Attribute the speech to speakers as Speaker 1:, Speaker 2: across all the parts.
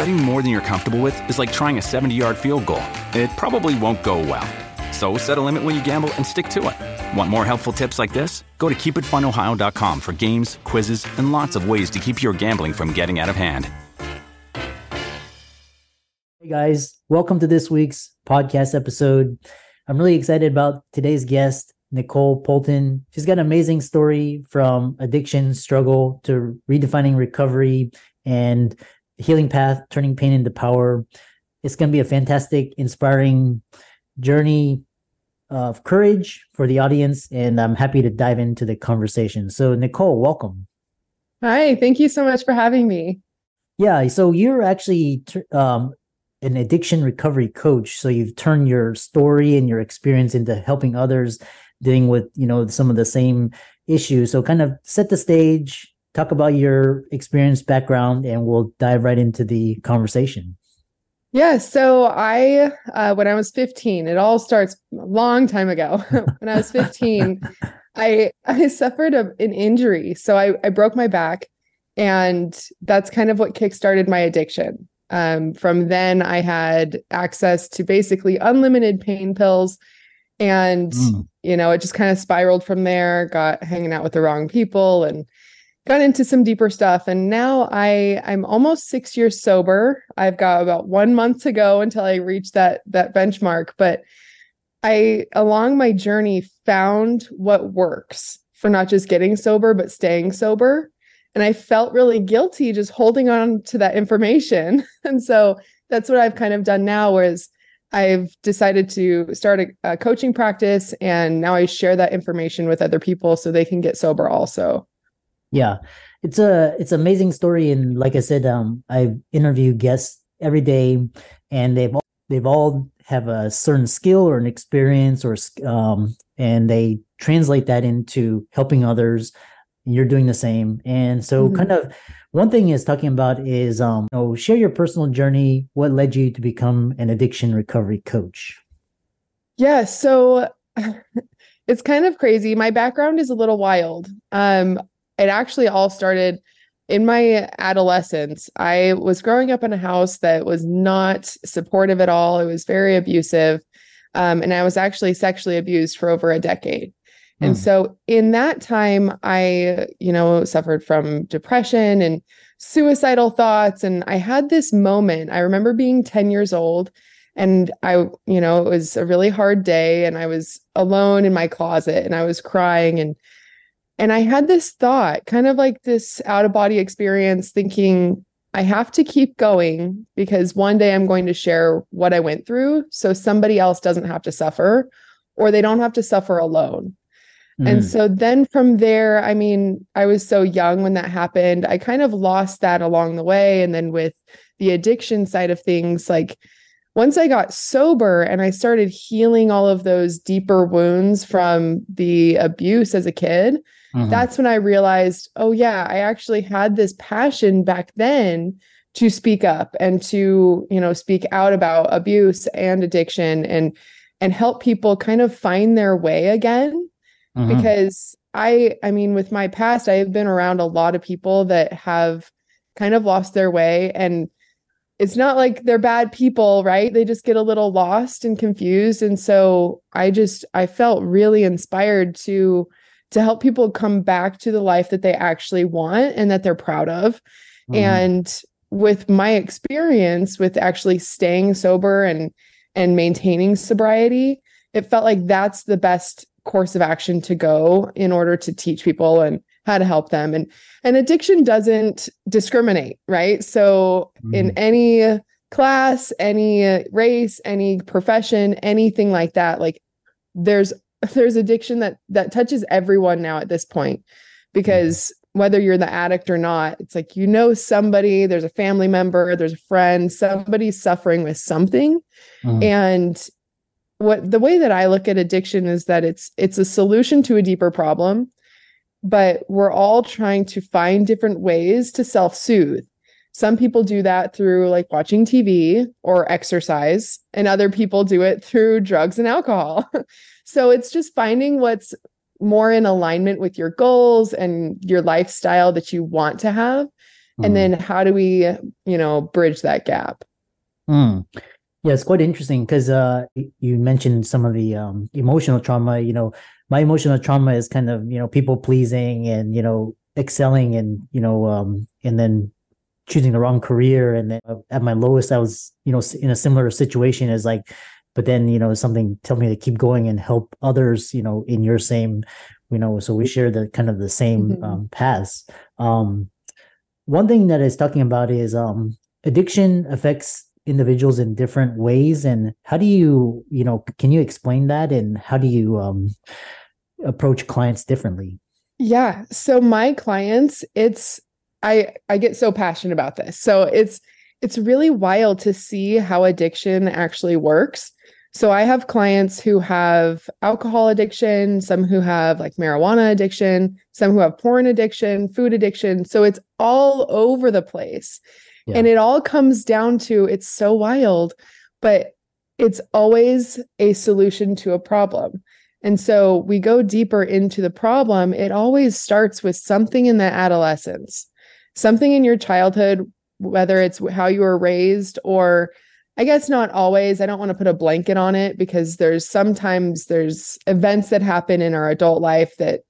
Speaker 1: Betting more than you're comfortable with is like trying a 70 yard field goal. It probably won't go well. So set a limit when you gamble and stick to it. Want more helpful tips like this? Go to keepitfunohio.com for games, quizzes, and lots of ways to keep your gambling from getting out of hand.
Speaker 2: Hey guys, welcome to this week's podcast episode. I'm really excited about today's guest, Nicole Poulton. She's got an amazing story from addiction struggle to redefining recovery and healing path, turning pain into power. It's going to be a fantastic, inspiring journey of courage for the audience, and I'm happy to dive into the conversation. So, Nicole, welcome.
Speaker 3: Hi, thank you so much for having me.
Speaker 2: Yeah, so you're actually um, an addiction recovery coach. So you've turned your story and your experience into helping others dealing with you know some of the same issues. So kind of set the stage, talk about your experience background and we'll dive right into the conversation.
Speaker 3: Yeah so i uh, when i was 15 it all starts a long time ago. When i was 15 i i suffered a, an injury. So I, I broke my back and that's kind of what kickstarted my addiction. Um, from then i had access to basically unlimited pain pills and mm. you know it just kind of spiraled from there got hanging out with the wrong people and got into some deeper stuff and now i i'm almost six years sober. I've got about one month to go until i reach that that benchmark but i along my journey found what works for not just getting sober but staying sober. And i felt really guilty just holding on to that information. And so that's what i've kind of done now is I've decided to start a, a, coaching practice and now I share that information with other people so they can get sober also.
Speaker 2: Yeah, it's a it's an amazing story, and like I said, um, I interview guests every day, and they've all, they've all have a certain skill or an experience, or um, and they translate that into helping others. You're doing the same, and so mm-hmm. kind of one thing is talking about is um, you know, share your personal journey. What led you to become an addiction recovery coach?
Speaker 3: Yeah, so it's kind of crazy. My background is a little wild. Um, it actually all started in my adolescence. I was growing up in a house that was not supportive at all. It was very abusive. Um, and I was actually sexually abused for over a decade. And hmm. so in that time, I, you know, suffered from depression and suicidal thoughts. And I had this moment. I remember being 10 years old and I, you know, it was a really hard day and I was alone in my closet and I was crying and and I had this thought, kind of like this out of body experience, thinking, I have to keep going because one day I'm going to share what I went through so somebody else doesn't have to suffer or they don't have to suffer alone. Mm. And so then from there, I mean, I was so young when that happened. I kind of lost that along the way. And then with the addiction side of things, like once I got sober and I started healing all of those deeper wounds from the abuse as a kid, mm-hmm. that's when I realized, oh, yeah, I actually had this passion back then to speak up and to, you know, speak out about abuse and addiction and and help people kind of find their way again mm-hmm. because I I mean with my past I have been around a lot of people that have kind of lost their way and it's not like they're bad people, right? They just get a little lost and confused and so I just I felt really inspired to to help people come back to the life that they actually want and that they're proud of. Mm-hmm. And with my experience with actually staying sober and and maintaining sobriety, it felt like that's the best course of action to go in order to teach people and how to help them and and addiction doesn't discriminate right so mm-hmm. in any class any race any profession anything like that like there's there's addiction that that touches everyone now at this point because whether you're the addict or not, it's like you know somebody, there's a family member, there's a friend, somebody's suffering with something. Mm. And what the way that I look at addiction is that it's it's a solution to a deeper problem, but we're all trying to find different ways to self-soothe. Some people do that through like watching TV or exercise, and other people do it through drugs and alcohol. so it's just finding what's more in alignment with your goals and your lifestyle that you want to have. Mm. And then how do we, you know, bridge that gap?
Speaker 2: Mm. Yeah, it's quite interesting because uh, you mentioned some of the um, emotional trauma. You know, my emotional trauma is kind of you know people pleasing and you know excelling and you know um, and then choosing the wrong career and then uh, at my lowest i was you know in a similar situation as like but then you know something tell me to keep going and help others you know in your same you know so we share the kind of the same mm-hmm. um, paths. Um one thing that is talking about is um addiction affects individuals in different ways and how do you you know can you explain that? And how do you um approach clients differently?
Speaker 3: Yeah so my clients it's I I get so passionate about this. So it's it's really wild to see how addiction actually works. So I have clients who have alcohol addiction, some who have like marijuana addiction, some who have porn addiction, food addiction. So it's all over the place. Yeah. And it all comes down to it's so wild, but it's always a solution to a problem. And so we go deeper into the problem. It always starts with something in the adolescence something in your childhood, whether it's how you were raised or I guess not always. I don't want to put a blanket on it because there's sometimes there's events that happen in our adult life that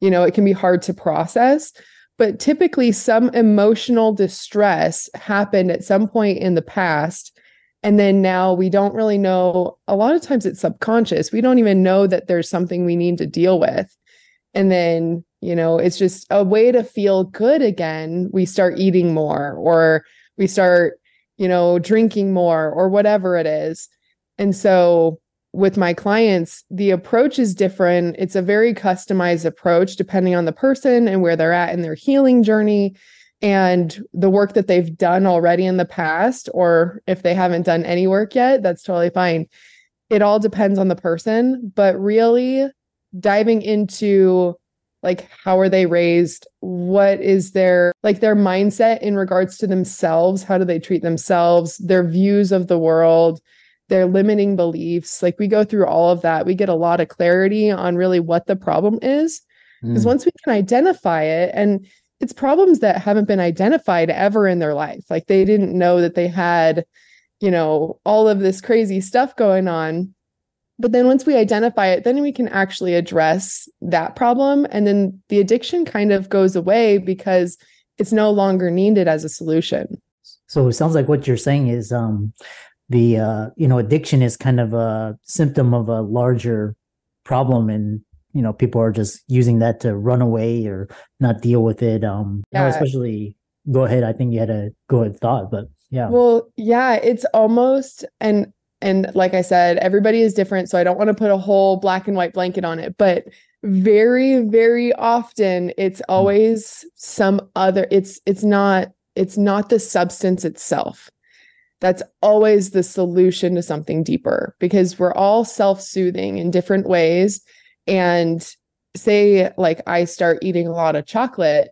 Speaker 3: you know, it can be hard to process, but typically some emotional distress happened at some point in the past and then now we don't really know a lot of times it's subconscious. We don't even know that there's something we need to deal with. And then you know it's just a way to feel good again. We start eating more or we start you know drinking more or whatever it is. And so with my clients the approach is different. It's a very customized approach depending on the person and where they're at in their healing journey and the work that they've done already in the past or if they haven't done any work yet that's totally fine. It all depends on the person but really diving into like how are they raised? What is their like their mindset in regards to themselves? How do they treat themselves? Their views of the world? Their limiting beliefs? Like we go through all of that. We get a lot of clarity on really what the problem is. Because mm. once we can identify it and it's problems that haven't been identified ever in their life. Like they didn't know that they had you know all of this crazy stuff going on but then once we identify it, then we can actually address that problem. And then the addiction kind of goes away because it's no longer needed as a solution.
Speaker 2: So it sounds like what you're saying is um, the uh, you know addiction is kind of a symptom of a larger problem, and you know people are just using that to run away or not deal with it. Um, yeah. Especially go ahead. I think you had a good thought, but yeah.
Speaker 3: Well, yeah, it's almost and and like I said, everybody is different. So I don't want to put a whole black and white blanket on it. But very, very often it's hmm. always some other, it's it's not, it's not the substance itself. That's always the solution to something deeper because we're all self-soothing in different ways. And say like I start eating a lot of chocolate,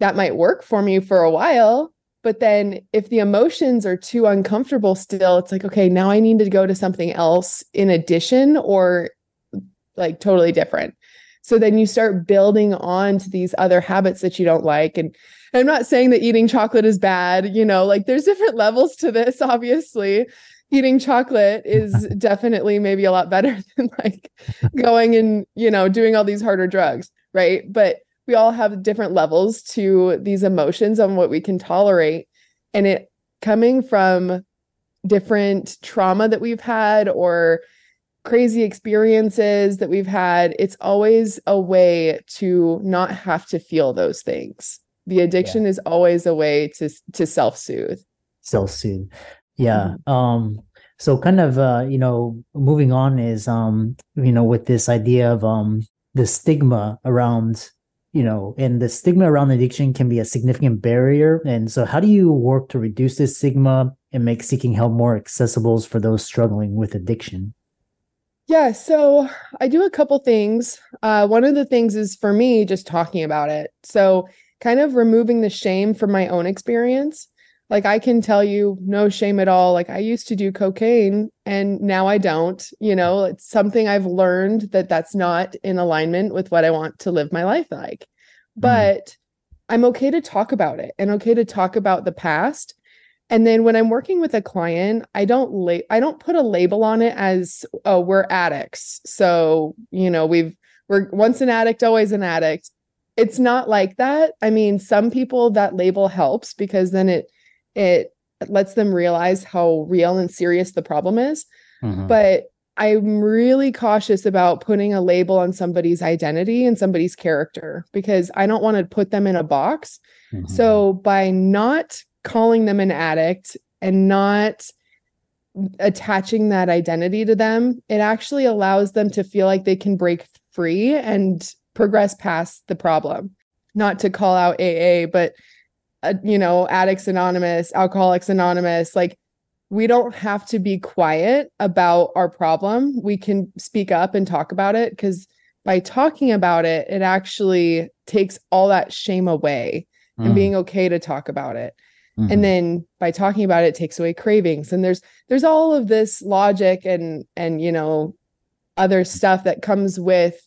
Speaker 3: that might work for me for a while but then if the emotions are too uncomfortable still, it's like, okay, now I need to go to something else in addition or like totally different. So then you start building on to these other habits that you don't like. And I'm not saying that eating chocolate is bad, you know, like there's different levels to this, obviously. Eating chocolate is definitely maybe a lot better than like going and, you know, doing all these harder drugs, right? But we all have different levels to these emotions on what we can tolerate and it coming from different trauma that we've had or crazy experiences that we've had it's always a way to not have to feel those things the addiction yeah. is always a way to to self-soothe
Speaker 2: self-soothe yeah mm-hmm. um so kind of uh you know moving on is um you know with this idea of um the stigma around you know, and the stigma around addiction can be a significant barrier. And so, how do you work to reduce this stigma and make seeking help more accessible for those struggling with addiction?
Speaker 3: Yeah, so I do a couple things. Uh, one of the things is for me just talking about it. So, kind of removing the shame from my own experience. Like, I can tell you, no shame at all. Like, I used to do cocaine and now I don't. You know, it's something I've learned that that's not in alignment with what I want to live my life like. Mm. But I'm okay to talk about it and okay to talk about the past. And then when I'm working with a client, I don't la- I don't put a label on it as oh we're addicts. So, you know, we've we're once an addict always an addict. It's not like that. I mean, some people that label helps because then it it lets them realize how real and serious the problem is. Mm-hmm. But I'm really cautious about putting a label on somebody's identity and somebody's character because I don't want to put them in a box. Mm-hmm. So by not calling them an addict and not attaching that identity to them, it actually allows them to feel like they can break free and progress past the problem. Not to call out AA, but uh, you know, Addicts Anonymous, Alcoholics Anonymous, like we don't have to be quiet about our problem. We can speak up and talk about it because by talking about it, it actually takes all that shame away mm. and being okay to talk about it. Mm-hmm. And then by talking about it, it takes away cravings. And there's there's all of this logic and and you know other stuff that comes with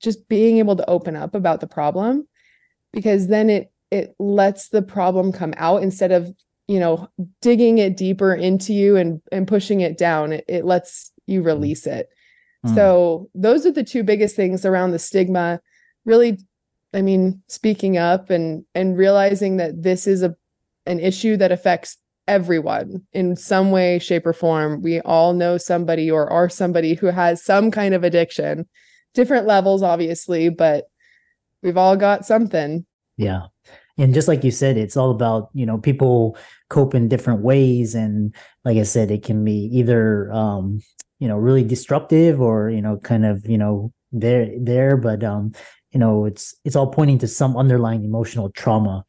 Speaker 3: just being able to open up about the problem because then it it lets the problem come out instead of you know digging it deeper into you and and pushing it down it, it lets you mm-hmm. release it. Mm. so those are the two biggest things around the stigma. Really i mean speaking up and and realizing that this is a an issue that affects everyone in some way shape or form. We all know somebody or are somebody who has some kind of addiction. Different levels obviously but we've all got something
Speaker 2: yeah. And just like you said it's all about you know people cope in different ways and like i said it can be either um you know really destructive or you know kind of you know there there but um you know it's it's all pointing to some underlying emotional trauma.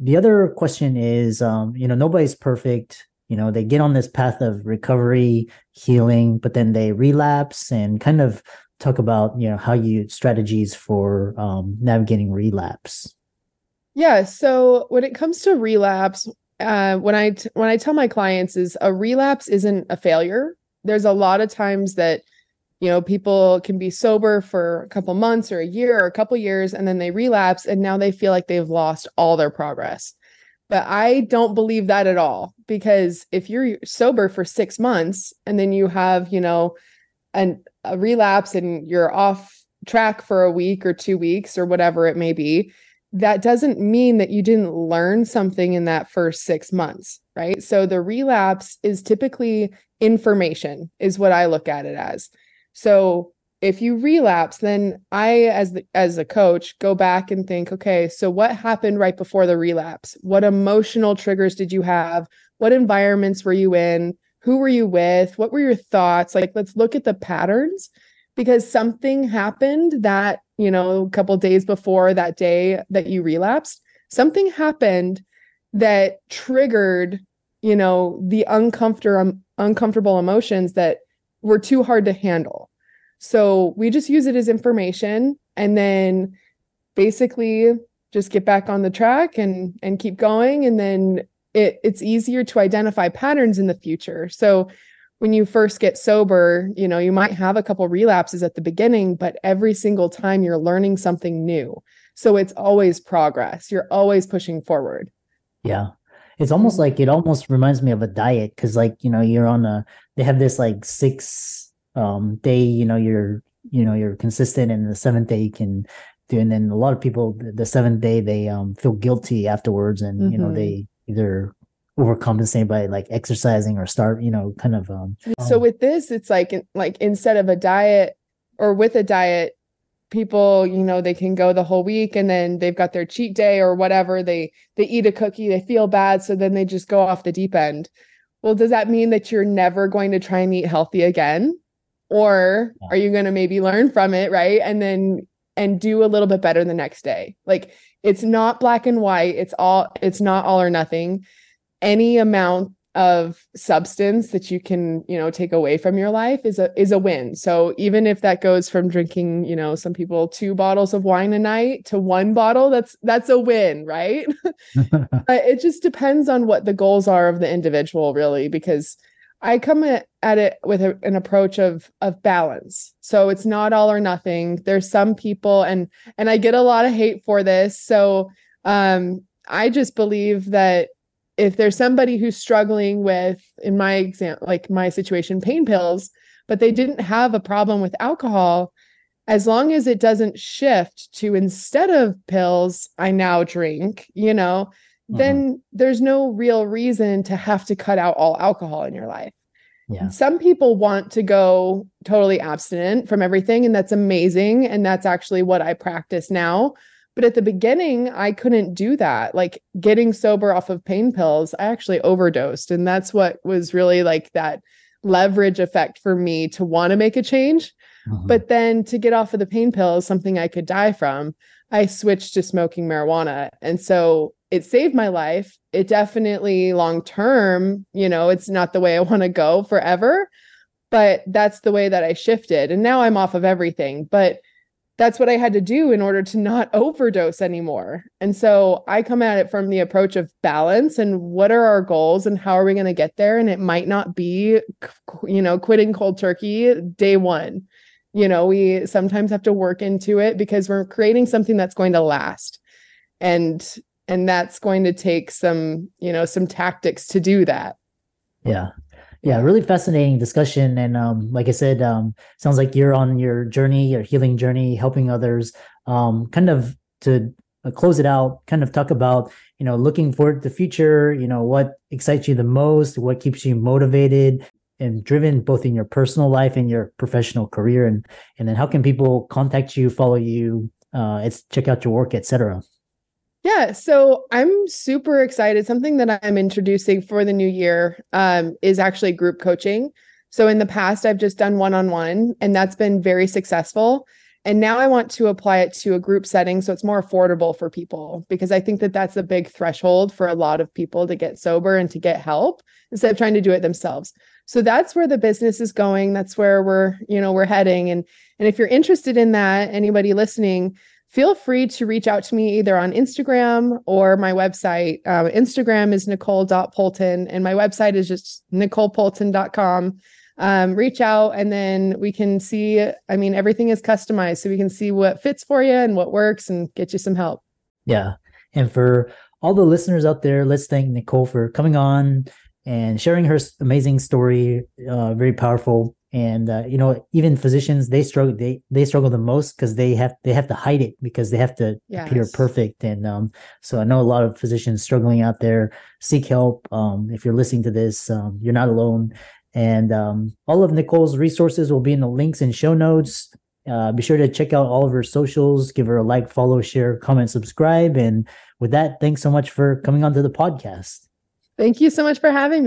Speaker 2: The other question is um you know nobody's perfect. You know they get on this path of recovery healing but then they relapse and kind of talk about you know how you strategies for um, navigating relapse
Speaker 3: yeah. So when it comes to relapse, uh, when I t- when I tell my clients is a relapse isn't a failure. There's a lot of times that you know people can be sober for a couple months or a year or a couple years and then they relapse and now they feel like they've lost all their progress. But I don't believe that at all because if you're sober for 6 months and then you have, you know, an, a relapse and you're off track for a week or 2 weeks or whatever it may be, that doesn't mean that you didn't learn something in that first six months, right? So the relapse is typically information, is what I look at it as. So if you relapse, then I, as the, as a coach, go back and think, okay, so what happened right before the relapse? What emotional triggers did you have? What environments were you in? Who were you with? What were your thoughts? Like, let's look at the patterns because something happened that you know, a couple days before that day that you relapsed, something happened that triggered, you know, the uncomfortable um, uncomfortable emotions that were too hard to handle. So we just use it as information and then basically just get back on the track and and keep going and then it it's easier to identify patterns in the future. So when you first get sober, you know, you might have a couple relapses at the beginning, but every single time you're learning something new. So it's always progress. You're always pushing forward.
Speaker 2: Yeah. It's almost like it almost reminds me of a diet cuz like, you know, you're on a they have this like 6 um day, you know, you're you know, you're consistent and the 7th day you can do and then a lot of people the 7th day they um feel guilty afterwards and mm-hmm. you know, mm-hmm. they either overcompensate by like exercising or start you know kind of um
Speaker 3: so with this it's like like instead of a diet or with a diet people you know they can go the whole week and then they've got their cheat day or whatever they they eat a cookie they feel bad so then they just go off the deep end well does that mean that you're never going to try and eat healthy again or are you going to maybe learn from it right and then and do a little bit better the next day. Like it's not black and white. It's all it's not all or nothing. Any amount of substance that you can you know take away from your life is a is a win. So even if that goes from drinking you know some people two bottles of wine a night to one bottle that's that's a win right? It just depends on what the goals are of the individual really because i come at, it with a, an approach of of balance. So it's not all or nothing. There's some people and and i get a lot of hate for this. So um i just believe that if there's somebody who's struggling with in my example like my situation pain pills but they didn't have a problem with alcohol as long as it doesn't shift to instead of pills i now drink you know mm-hmm. then there's no real reason to have to cut out all alcohol in your life yeah. Some people want to go totally abstinent from everything, and that's amazing. And that's actually what I practice now. But at the beginning, I couldn't do that. Like getting sober off of pain pills, I actually overdosed. And that's what was really like that leverage effect for me to want to make a change. Mm-hmm. But then to get off of the pain pills, something I could die from, I switched to smoking marijuana. And so it saved my life. It definitely long term, you know, it's not the way I want to go forever, but that's the way that I shifted. And now I'm off of everything. But that's what I had to do in order to not overdose anymore. And so I come at it from the approach of balance and what are our goals and how are we going to get there? And it might not be, you know, quitting cold turkey day one. You know, we sometimes have to work into it because we're creating something that's going to last. And and that's going to take some, you know, some tactics to do that.
Speaker 2: Yeah yeah really fascinating discussion and um, like i said um, sounds like you're on your journey your healing journey helping others um, kind of to uh, close it out kind of talk about you know looking forward to the future you know what excites you the most what keeps you motivated and driven both in your personal life and your professional career and and then how can people contact you follow you uh it's check out your work etc
Speaker 3: yeah, so I'm super excited. Something that I'm introducing for the new year um, is actually group coaching. So in the past, I've just done one on one, and that's been very successful. And now I want to apply it to a group setting so it's more affordable for people because I think that that's a big threshold for a lot of people to get sober and to get help instead of trying to do it themselves. So that's where the business is going. That's where we're, you know, we're heading. And and if you're interested in that, anybody listening, feel free to reach out to me either on Instagram or my website. Uh, Instagram is nicole.poulton and my website is just nicolepoulton.com. Um, reach out and then we can see. I mean, everything is customized, so we can see what fits for you and what works and get you some help.
Speaker 2: Yeah. And for all the listeners out there, let's thank Nicole for coming on and sharing her amazing story. Uh, very powerful and uh, you know even physicians they struggle they they struggle the most because they have they have to hide it because they have to yes. appear perfect. And um, so i know a lot of physicians struggling out there seek help um, if you're listening to this um, you're not alone. And um, all of nicole's resources will be in the links and show notes. Uh, be sure to check out all of her socials give her a like follow share comment subscribe. And with that thanks so much for coming on to the podcast.
Speaker 3: Thank you so much for having me